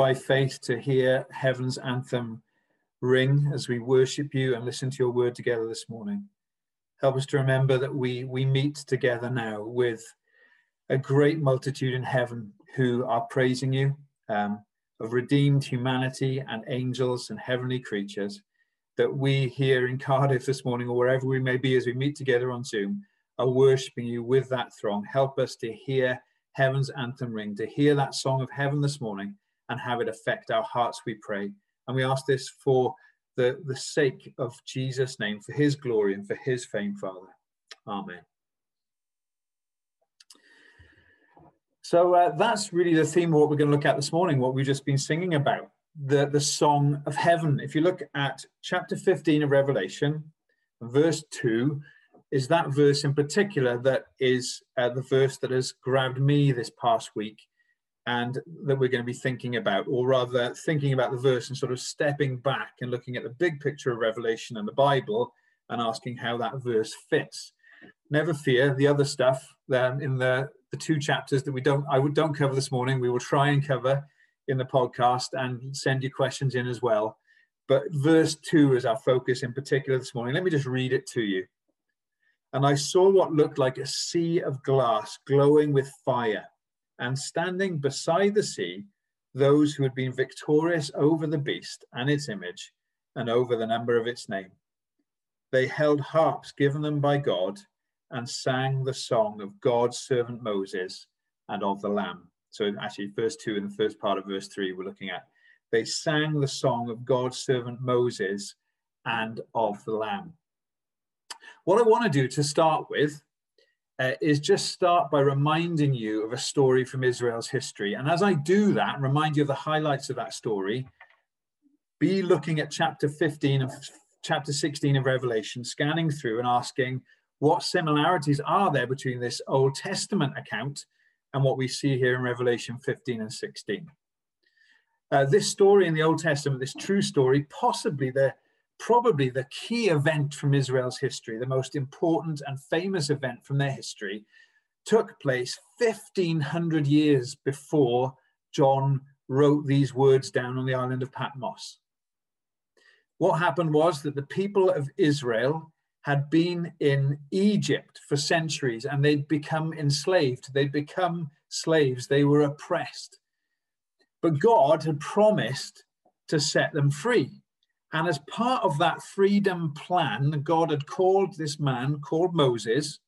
by faith to hear heaven's anthem ring as we worship you and listen to your word together this morning. Help us to remember that we, we meet together now with a great multitude in heaven who are praising you, um, of redeemed humanity and angels and heavenly creatures, that we here in Cardiff this morning or wherever we may be as we meet together on Zoom are worshipping you with that throng. Help us to hear heaven's anthem ring, to hear that song of heaven this morning and have it affect our hearts, we pray. And we ask this for the, the sake of Jesus' name, for his glory and for his fame, Father. Amen. So uh, that's really the theme of what we're going to look at this morning, what we've just been singing about, the, the song of heaven. If you look at chapter 15 of Revelation, verse 2, is that verse in particular that is uh, the verse that has grabbed me this past week and that we're going to be thinking about, or rather thinking about the verse and sort of stepping back and looking at the big picture of Revelation and the Bible and asking how that verse fits. Never fear, the other stuff um, in the, the two chapters that we don't I don't cover this morning, we will try and cover in the podcast and send your questions in as well. But verse two is our focus in particular this morning. Let me just read it to you. And I saw what looked like a sea of glass glowing with fire and standing beside the sea, those who had been victorious over the beast and its image and over the number of its name. They held harps given them by God and sang the song of God's servant Moses and of the Lamb. So, actually, verse 2 and the first part of verse 3 we're looking at. They sang the song of God's servant Moses and of the Lamb. What I want to do to start with uh, is just start by reminding you of a story from Israel's history. And as I do that, remind you of the highlights of that story, be looking at chapter 15 of chapter 16 of Revelation, scanning through and asking what similarities are there between this Old Testament account and what we see here in Revelation 15 and 16. Uh, this story in the Old Testament, this true story, possibly the probably the key event from Israel's history, the most important and famous event from their history, took place 1500 years before John wrote these words down on the island of Patmos. What happened was that the people of Israel had been in Egypt for centuries and they'd become enslaved. They'd become slaves. They were oppressed. But God had promised to set them free. And as part of that freedom plan, God had called this man called Moses,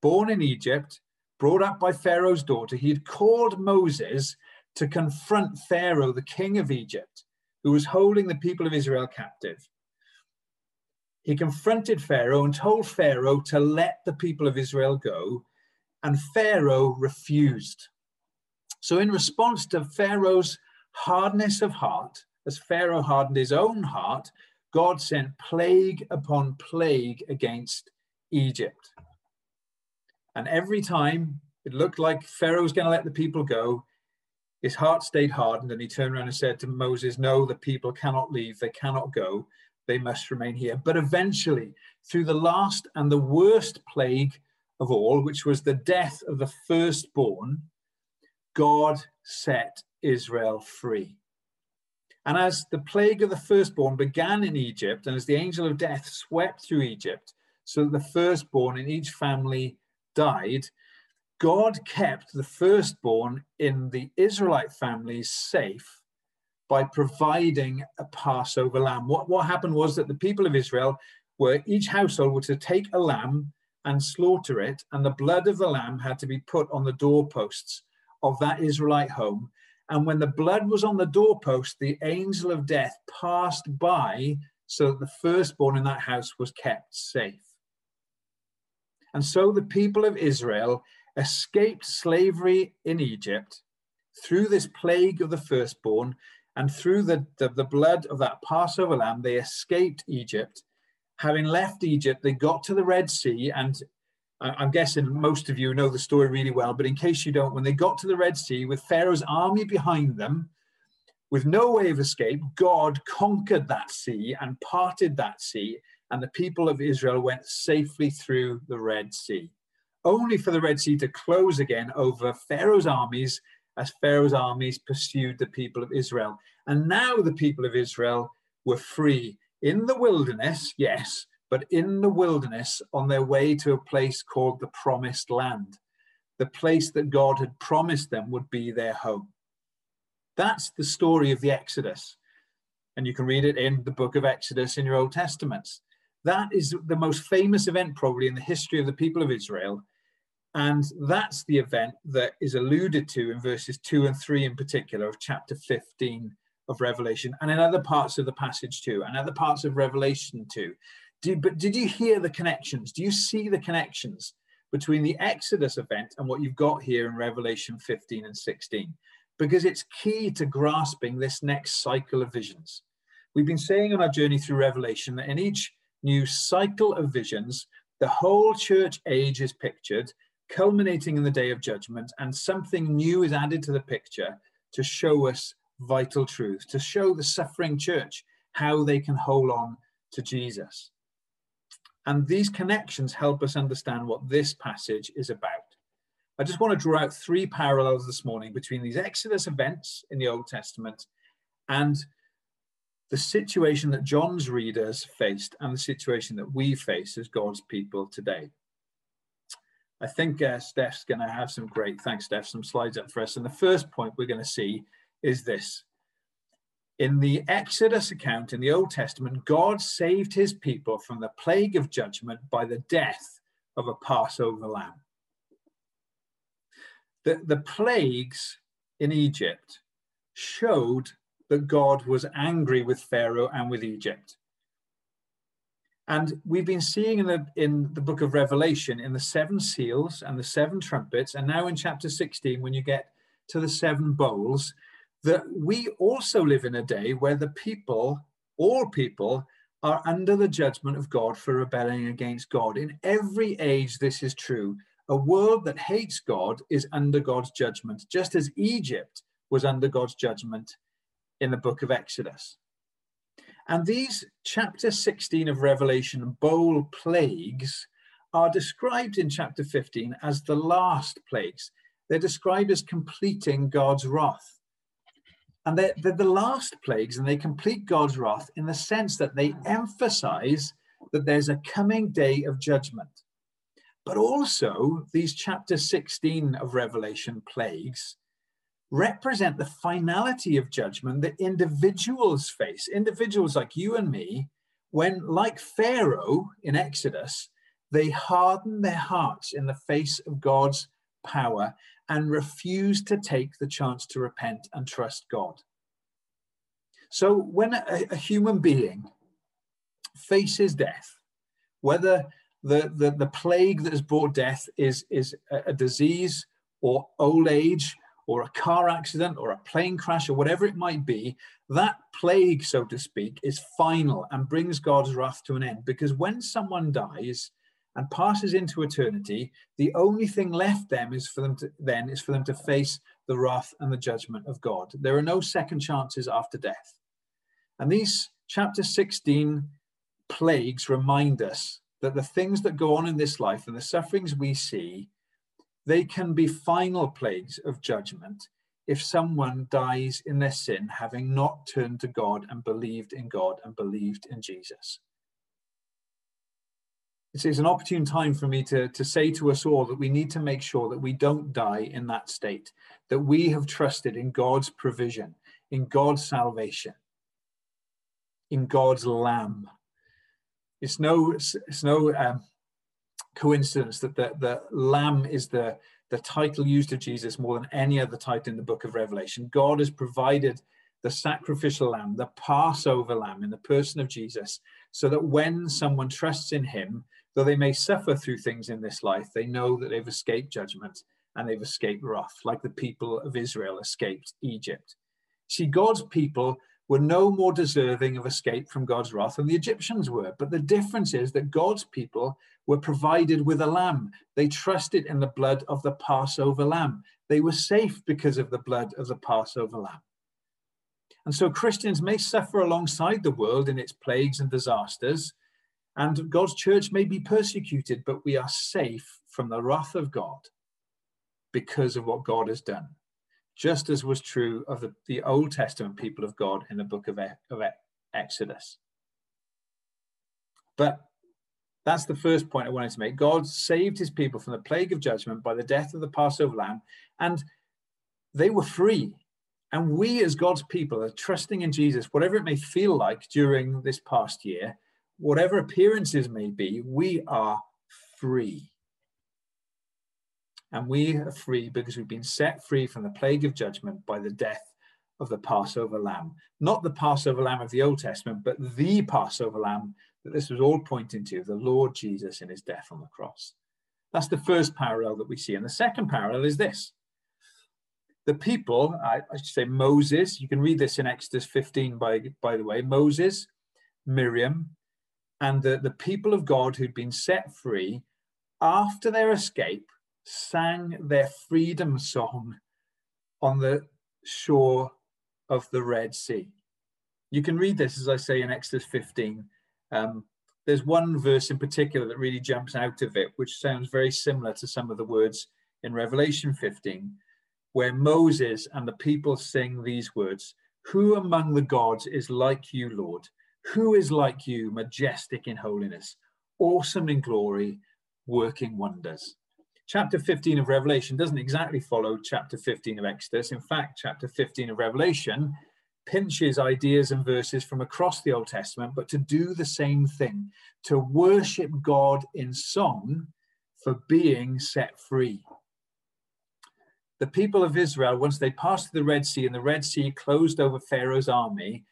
born in Egypt, brought up by Pharaoh's daughter. He had called Moses to confront Pharaoh, the king of Egypt, who was holding the people of Israel captive. He confronted Pharaoh and told Pharaoh to let the people of Israel go, and Pharaoh refused. So, in response to Pharaoh's hardness of heart, as Pharaoh hardened his own heart, God sent plague upon plague against Egypt. And every time it looked like Pharaoh was going to let the people go, his heart stayed hardened, and he turned around and said to Moses, No, the people cannot leave, they cannot go, they must remain here. But eventually, through the last and the worst plague of all, which was the death of the firstborn, God set Israel free. And as the plague of the firstborn began in Egypt, and as the angel of death swept through Egypt, so that the firstborn in each family died, God kept the firstborn in the Israelite families safe by providing a Passover lamb. What, what happened was that the people of Israel were, each household were to take a lamb and slaughter it, and the blood of the lamb had to be put on the doorposts of that Israelite home and when the blood was on the doorpost, the angel of death passed by so that the firstborn in that house was kept safe. And so the people of Israel escaped slavery in Egypt through this plague of the firstborn and through the, the, the, blood of that Passover lamb, they escaped Egypt. Having left Egypt, they got to the Red Sea, and I'm guessing most of you know the story really well, but in case you don't, when they got to the Red Sea with Pharaoh's army behind them, with no way of escape, God conquered that sea and parted that sea, and the people of Israel went safely through the Red Sea, only for the Red Sea to close again over Pharaoh's armies as Pharaoh's armies pursued the people of Israel. And now the people of Israel were free in the wilderness, yes, but in the wilderness on their way to a place called the Promised Land, the place that God had promised them would be their home. That's the story of the Exodus. And you can read it in the book of Exodus in your Old Testaments. That is the most famous event, probably, in the history of the people of Israel. And that's the event that is alluded to in verses 2 and 3 in particular of chapter 15 of Revelation, and in other parts of the passage too, and other parts of Revelation too. Did, but did you hear the connections? Do you see the connections between the Exodus event and what you've got here in Revelation 15 and 16? Because it's key to grasping this next cycle of visions. We've been saying on our journey through Revelation that in each new cycle of visions, the whole church age is pictured, culminating in the day of judgment, and something new is added to the picture to show us vital truths, to show the suffering church how they can hold on to Jesus. And these connections help us understand what this passage is about. I just want to draw out three parallels this morning between these Exodus events in the Old Testament and the situation that John's readers faced and the situation that we face as God's people today. I think uh, Steph's going to have some great, thanks, Steph, some slides up for us. And the first point we're going to see is this. In the Exodus account in the Old Testament, God saved his people from the plague of judgment by the death of a Passover lamb. The, the plagues in Egypt showed that God was angry with Pharaoh and with Egypt. And we've been seeing in the, in the book of Revelation, in the seven seals and the seven trumpets, and now in chapter 16, when you get to the seven bowls, that we also live in a day where the people, all people, are under the judgment of God for rebelling against God. In every age, this is true. A world that hates God is under God's judgment, just as Egypt was under God's judgment in the book of Exodus. And these chapter 16 of Revelation bowl plagues are described in chapter 15 as the last plagues. They're described as completing God's wrath. And they're, they're, the last plagues, and they complete God's wrath in the sense that they emphasize that there's a coming day of judgment. But also, these chapter 16 of Revelation plagues represent the finality of judgment that individuals face, individuals like you and me, when, like Pharaoh in Exodus, they harden their hearts in the face of God's power and refuse to take the chance to repent and trust God. So when a, a human being faces death, whether the, the, the plague that has brought death is, is a, a disease or old age or a car accident or a plane crash or whatever it might be, that plague, so to speak, is final and brings God's wrath to an end. Because when someone dies, and passes into eternity, the only thing left them is for them to then is for them to face the wrath and the judgment of God. There are no second chances after death. And these chapter 16 plagues remind us that the things that go on in this life and the sufferings we see, they can be final plagues of judgment if someone dies in their sin, having not turned to God and believed in God and believed in Jesus it's, it's an opportune time for me to, to say to us all that we need to make sure that we don't die in that state, that we have trusted in God's provision, in God's salvation, in God's Lamb. It's no, it's, no um, coincidence that the, the Lamb is the, the title used of Jesus more than any other title in the book of Revelation. God has provided the sacrificial lamb, the Passover lamb in the person of Jesus, so that when someone trusts in him, Though they may suffer through things in this life, they know that they've escaped judgment and they've escaped wrath, like the people of Israel escaped Egypt. See, God's people were no more deserving of escape from God's wrath than the Egyptians were. But the difference is that God's people were provided with a lamb. They trusted in the blood of the Passover lamb. They were safe because of the blood of the Passover lamb. And so Christians may suffer alongside the world in its plagues and disasters, and God's church may be persecuted, but we are safe from the wrath of God because of what God has done. just as was true of the, the Old Testament people of God in the book of, of Exodus. But that's the first point I wanted to make. God saved his people from the plague of judgment by the death of the Passover lamb, and they were free. And we, as God's people, are trusting in Jesus, whatever it may feel like during this past year, whatever appearances may be, we are free. And we are free because we've been set free from the plague of judgment by the death of the Passover lamb. Not the Passover lamb of the Old Testament, but the Passover lamb that this was all pointing to, the Lord Jesus in his death on the cross. That's the first parallel that we see. And the second parallel is this. The people, I, I should say Moses, you can read this in Exodus 15, by, by the way, Moses, Miriam, and that the people of God who'd been set free after their escape sang their freedom song on the shore of the Red Sea. You can read this, as I say, in Exodus 15. Um, there's one verse in particular that really jumps out of it, which sounds very similar to some of the words in Revelation 15, where Moses and the people sing these words Who among the gods is like you, Lord? Who is like you, majestic in holiness, awesome in glory, working wonders? Chapter 15 of Revelation doesn't exactly follow chapter 15 of Exodus. In fact, chapter 15 of Revelation pinches ideas and verses from across the Old Testament, but to do the same thing, to worship God in song for being set free. The people of Israel, once they passed through the Red Sea and the Red Sea closed over Pharaoh's army,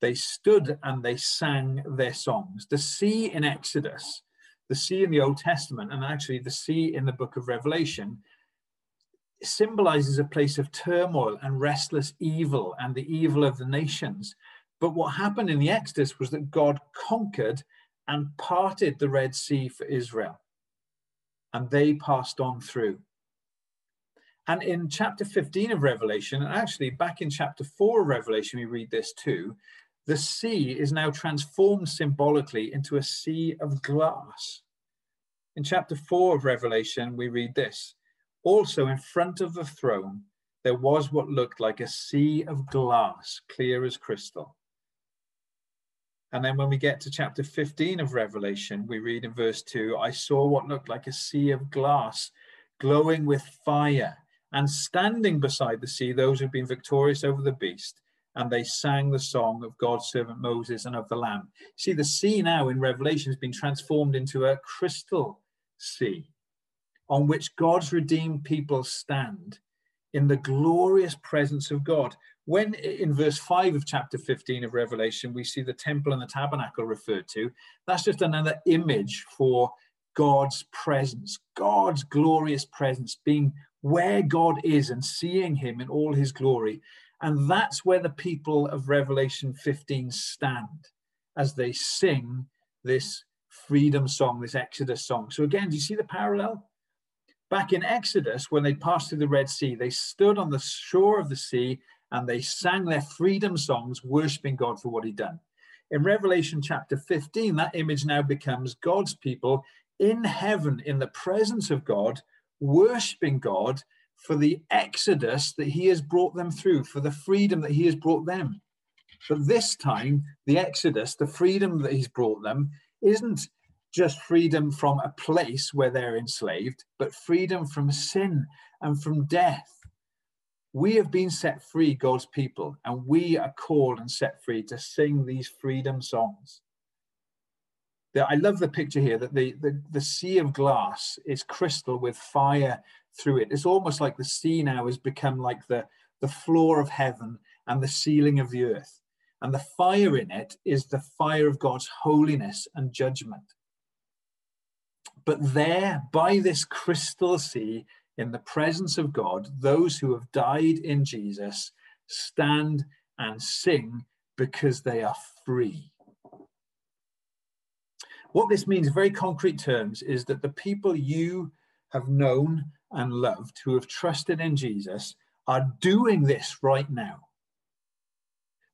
they stood and they sang their songs. The sea in Exodus, the sea in the Old Testament, and actually the sea in the book of Revelation symbolizes a place of turmoil and restless evil and the evil of the nations. But what happened in the Exodus was that God conquered and parted the Red Sea for Israel, and they passed on through. And in chapter 15 of Revelation, and actually back in chapter 4 of Revelation, we read this too the sea is now transformed symbolically into a sea of glass. In chapter 4 of Revelation, we read this also, in front of the throne, there was what looked like a sea of glass, clear as crystal. And then when we get to chapter 15 of Revelation, we read in verse 2 I saw what looked like a sea of glass, glowing with fire, and standing beside the sea, those who've been victorious over the beast. And they sang the song of God's servant Moses and of the Lamb. See, the sea now in Revelation has been transformed into a crystal sea on which God's redeemed people stand in the glorious presence of God. When in verse 5 of chapter 15 of Revelation, we see the temple and the tabernacle referred to, that's just another image for God's presence, God's glorious presence, being where God is and seeing Him in all His glory. And that's where the people of Revelation 15 stand as they sing this freedom song, this Exodus song. So, again, do you see the parallel? Back in Exodus, when they passed through the Red Sea, they stood on the shore of the sea and they sang their freedom songs, worshiping God for what he'd done. In Revelation chapter 15, that image now becomes God's people in heaven, in the presence of God, worshiping God for the exodus that he has brought them through, for the freedom that he has brought them. But this time, the exodus, the freedom that he's brought them, isn't just freedom from a place where they're enslaved, but freedom from sin and from death. We have been set free, God's people, and we are called and set free to sing these freedom songs. I love the picture here that the, the, the sea of glass is crystal with fire through it. It's almost like the sea now has become like the, the floor of heaven and the ceiling of the earth. And the fire in it is the fire of God's holiness and judgment. But there, by this crystal sea, in the presence of God, those who have died in Jesus stand and sing because they are free. What this means, in very concrete terms, is that the people you have known and loved who have trusted in Jesus are doing this right now.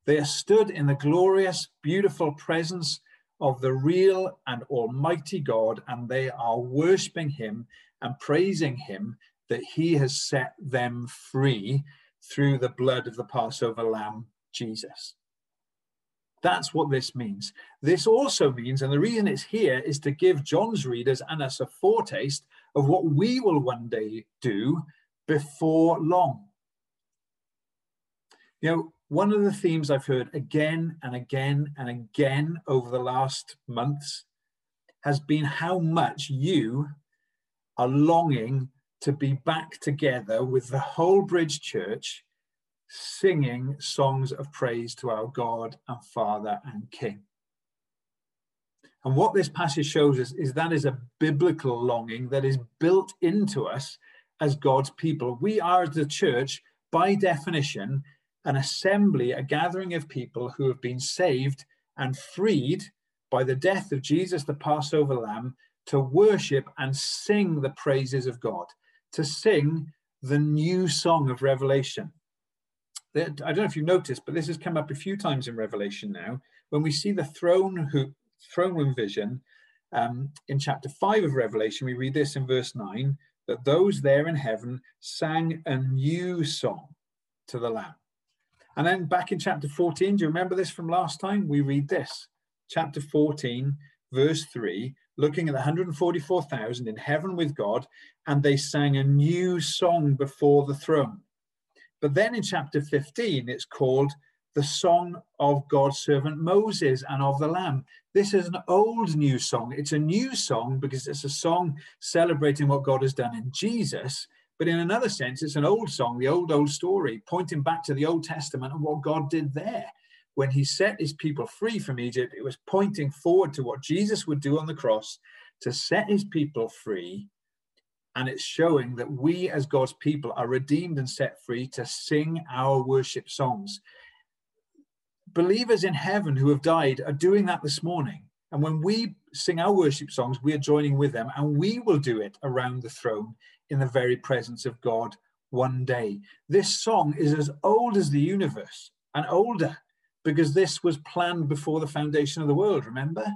They are stood in the glorious, beautiful presence of the real and almighty God, and they are worshiping him and praising him that he has set them free through the blood of the Passover lamb, Jesus. That's what this means. This also means, and the reason it's here is to give John's readers and us a foretaste of what we will one day do before long. You know, one of the themes I've heard again and again and again over the last months has been how much you are longing to be back together with the whole Bridge Church singing songs of praise to our God and Father and King. And what this passage shows us is that is a biblical longing that is built into us as God's people. We are the church, by definition, an assembly, a gathering of people who have been saved and freed by the death of Jesus, the Passover lamb, to worship and sing the praises of God, to sing the new song of Revelation. I don't know if you've noticed, but this has come up a few times in Revelation now. When we see the throne, throne room vision um, in chapter 5 of Revelation, we read this in verse 9 that those there in heaven sang a new song to the Lamb. And then back in chapter 14, do you remember this from last time? We read this, chapter 14, verse 3, looking at the 144,000 in heaven with God, and they sang a new song before the throne. But then in chapter 15, it's called the song of God's servant Moses and of the Lamb. This is an old new song. It's a new song because it's a song celebrating what God has done in Jesus, but in another sense, it's an old song, the old, old story, pointing back to the Old Testament and what God did there. When he set his people free from Egypt, it was pointing forward to what Jesus would do on the cross to set his people free. And it's showing that we, as God's people, are redeemed and set free to sing our worship songs. Believers in heaven who have died are doing that this morning. And when we sing our worship songs, we are joining with them, and we will do it around the throne in the very presence of God one day. This song is as old as the universe and older because this was planned before the foundation of the world, remember?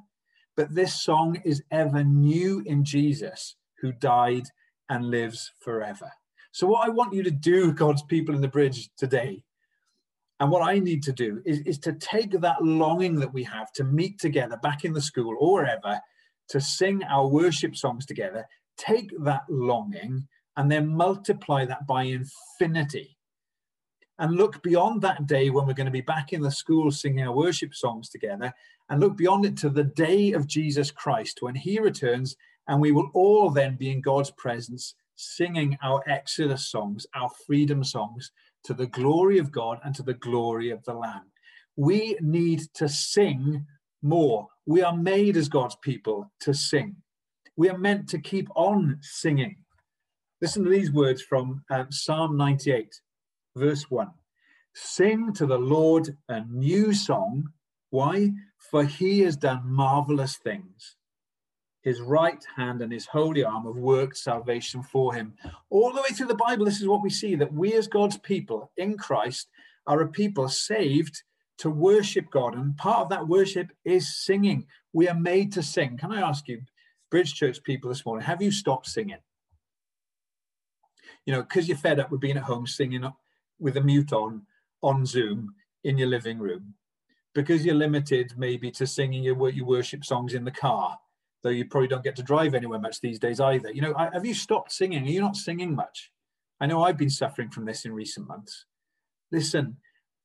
But this song is ever new in Jesus who died and lives forever. So, what I want you to do, God's people in the bridge today, and what I need to do is, is to take that longing that we have to meet together back in the school or wherever, to sing our worship songs together, take that longing and then multiply that by infinity. And look beyond that day when we're going to be back in the school singing our worship songs together and look beyond it to the day of Jesus Christ when he returns and we will all then be in God's presence singing our Exodus songs, our freedom songs to the glory of God and to the glory of the Lamb. We need to sing more. We are made as God's people to sing. We are meant to keep on singing. Listen to these words from uh, Psalm 98, verse 1. Sing to the Lord a new song. Why? For he has done marvelous things. His right hand and his holy arm have worked salvation for him. All the way through the Bible, this is what we see that we, as God's people in Christ, are a people saved to worship God. And part of that worship is singing. We are made to sing. Can I ask you, Bridge Church people this morning, have you stopped singing? You know, because you're fed up with being at home singing with a mute on on Zoom in your living room, because you're limited maybe to singing your, your worship songs in the car, though you probably don't get to drive anywhere much these days either. You know, have you stopped singing? Are you not singing much? I know I've been suffering from this in recent months. Listen,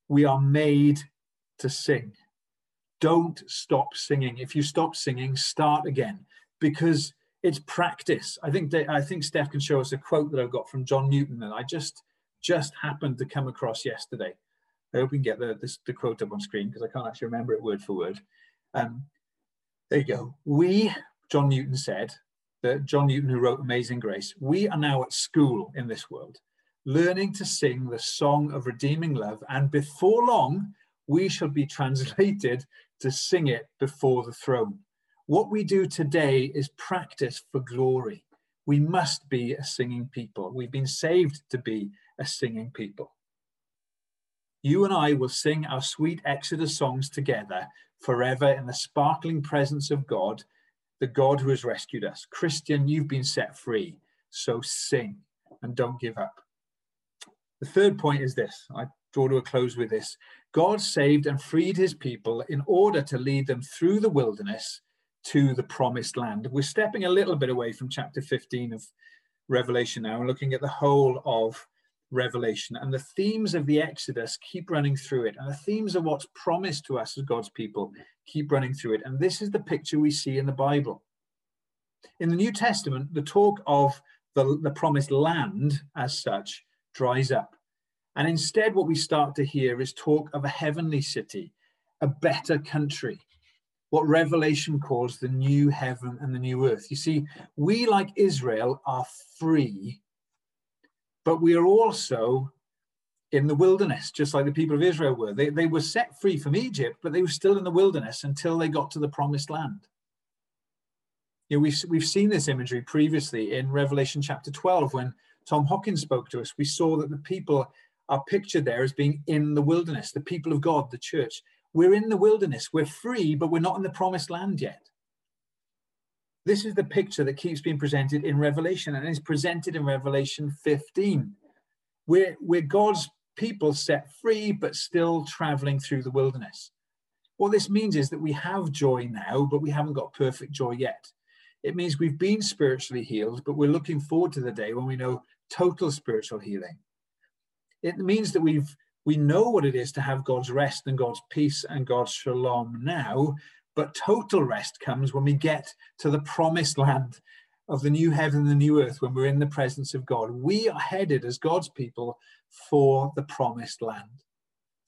we are made to sing. Don't stop singing. If you stop singing, start again because it's practice. I think I think Steph can show us a quote that I've got from John Newton that I just just happened to come across yesterday. I hope we can get the, this, the quote up on screen because I can't actually remember it word for word. Um, there you go. We, John Newton said, that John Newton, who wrote Amazing Grace, we are now at school in this world, learning to sing the song of redeeming love, and before long, we shall be translated to sing it before the throne. What we do today is practice for glory. We must be a singing people. We've been saved to be a singing people. You and I will sing our sweet Exodus songs together forever in the sparkling presence of God, the God who has rescued us. Christian, you've been set free, so sing and don't give up. The third point is this I draw to a close with this God saved and freed his people in order to lead them through the wilderness to the promised land. We're stepping a little bit away from chapter 15 of Revelation now and looking at the whole of Revelation. And the themes of the Exodus keep running through it. And the themes of what's promised to us as God's people keep running through it. And this is the picture we see in the Bible. In the New Testament, the talk of the, the promised land as such dries up. And instead, what we start to hear is talk of a heavenly city, a better country, what Revelation calls the new heaven and the new earth. You see, we, like Israel, are free, but we are also in the wilderness, just like the people of Israel were. They, they were set free from Egypt, but they were still in the wilderness until they got to the promised land. You know, we've, we've seen this imagery previously in Revelation chapter 12 when Tom Hawkins spoke to us. We saw that the people are pictured there as being in the wilderness, the people of God, the church. We're in the wilderness. We're free, but we're not in the promised land yet. This is the picture that keeps being presented in Revelation and is presented in Revelation 15. We're, we're God's people set free, but still traveling through the wilderness. What this means is that we have joy now, but we haven't got perfect joy yet. It means we've been spiritually healed, but we're looking forward to the day when we know total spiritual healing. It means that we've we know what it is to have God's rest and God's peace and God's shalom now, but total rest comes when we get to the promised land of the new heaven and the new earth, when we're in the presence of God. We are headed as God's people for the promised land,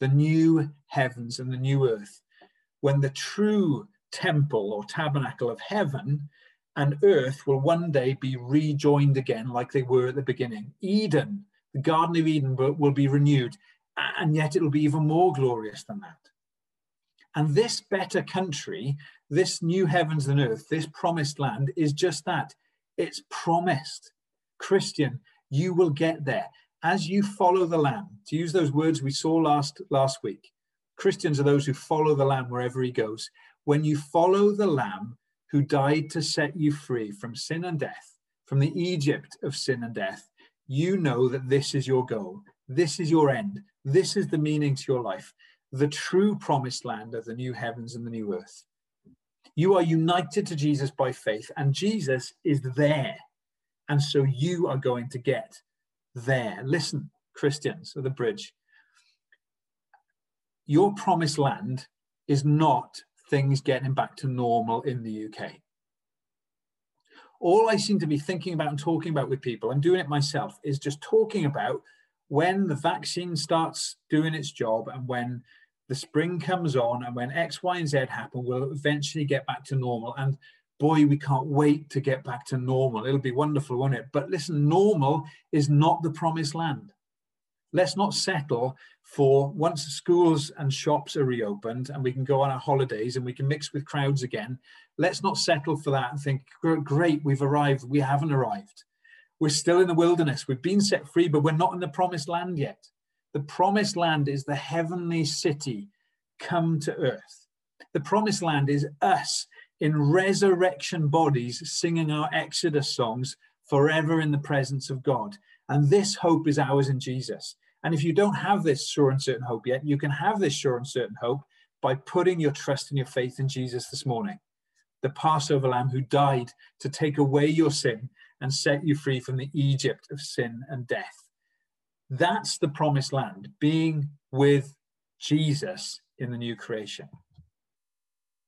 the new heavens and the new earth, when the true temple or tabernacle of heaven and earth will one day be rejoined again like they were at the beginning. Eden, the Garden of Eden, will be renewed and yet it'll be even more glorious than that. And this better country, this new heavens and earth, this promised land is just that. It's promised. Christian, you will get there as you follow the Lamb. To use those words we saw last, last week, Christians are those who follow the Lamb wherever he goes. When you follow the Lamb who died to set you free from sin and death, from the Egypt of sin and death, you know that this is your goal. This is your end. This is the meaning to your life, the true promised land of the new heavens and the new earth. You are united to Jesus by faith, and Jesus is there. And so you are going to get there. Listen, Christians of the bridge. Your promised land is not things getting back to normal in the UK. All I seem to be thinking about and talking about with people, I'm doing it myself, is just talking about when the vaccine starts doing its job and when the spring comes on and when X, Y, and Z happen, we'll eventually get back to normal. And boy, we can't wait to get back to normal. It'll be wonderful, won't it? But listen, normal is not the promised land. Let's not settle for once schools and shops are reopened and we can go on our holidays and we can mix with crowds again. Let's not settle for that and think, great, we've arrived. We haven't arrived. We're still in the wilderness. We've been set free, but we're not in the promised land yet. The promised land is the heavenly city come to earth. The promised land is us in resurrection bodies singing our Exodus songs forever in the presence of God. And this hope is ours in Jesus. And if you don't have this sure and certain hope yet, you can have this sure and certain hope by putting your trust and your faith in Jesus this morning, the Passover lamb who died to take away your sin and set you free from the Egypt of sin and death. That's the promised land, being with Jesus in the new creation,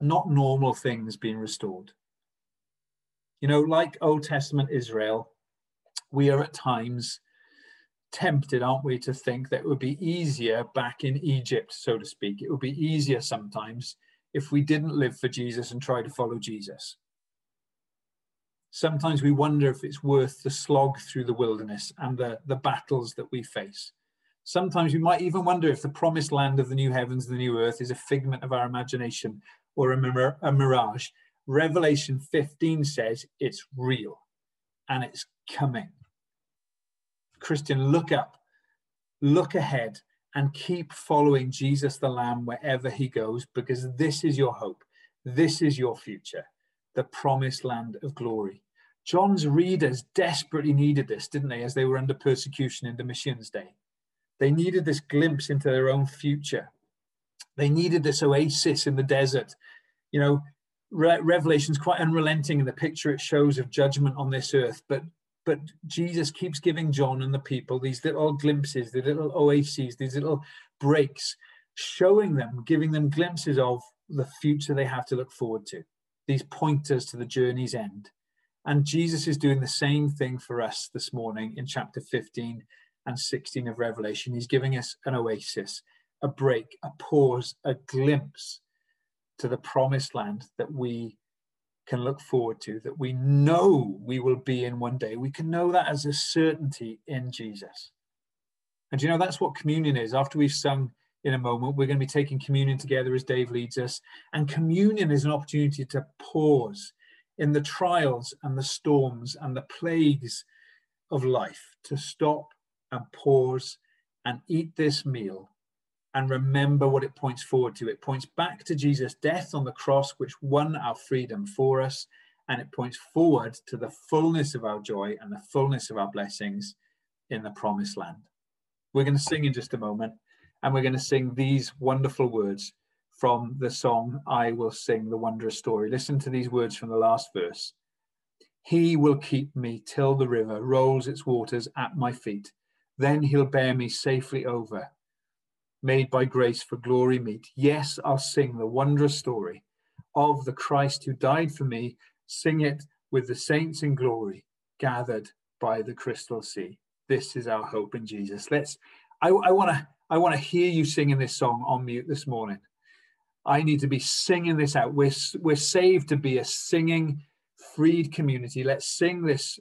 not normal things being restored. You know, like Old Testament Israel, we are at times tempted, aren't we, to think that it would be easier back in Egypt, so to speak. It would be easier sometimes if we didn't live for Jesus and try to follow Jesus sometimes we wonder if it's worth the slog through the wilderness and the, the battles that we face. Sometimes we might even wonder if the promised land of the new heavens and the new earth is a figment of our imagination or a, mir- a mirage. Revelation 15 says it's real and it's coming. Christian, look up, look ahead, and keep following Jesus the Lamb wherever he goes, because this is your hope. This is your future the promised land of glory. John's readers desperately needed this, didn't they, as they were under persecution in Domitian's day? They needed this glimpse into their own future. They needed this oasis in the desert. You know, Re- Revelation's quite unrelenting in the picture it shows of judgment on this earth, but but Jesus keeps giving John and the people these little glimpses, the little oases, these little breaks, showing them, giving them glimpses of the future they have to look forward to, these pointers to the journey's end. And Jesus is doing the same thing for us this morning in chapter 15 and 16 of Revelation. He's giving us an oasis, a break, a pause, a glimpse to the promised land that we can look forward to, that we know we will be in one day. We can know that as a certainty in Jesus. And you know, that's what communion is. After we've sung in a moment, we're going to be taking communion together as Dave leads us. And communion is an opportunity to pause in the trials and the storms and the plagues of life, to stop and pause and eat this meal and remember what it points forward to. It points back to Jesus' death on the cross, which won our freedom for us, and it points forward to the fullness of our joy and the fullness of our blessings in the promised land. We're going to sing in just a moment, and we're going to sing these wonderful words from the song, I Will Sing the Wondrous Story. Listen to these words from the last verse. He will keep me till the river rolls its waters at my feet. Then he'll bear me safely over made by grace for glory meet. Yes, I'll sing the wondrous story of the Christ who died for me. Sing it with the saints in glory, gathered by the crystal sea. This is our hope in Jesus. Let's. I want to. I want to hear you singing this song on mute this morning. I need to be singing this out. We're we're saved to be a singing, freed community. Let's sing this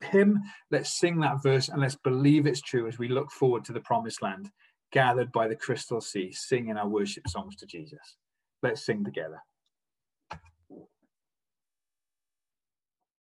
hymn. Let's sing that verse, and let's believe it's true as we look forward to the promised land gathered by the crystal sea, singing our worship songs to Jesus. Let's sing together.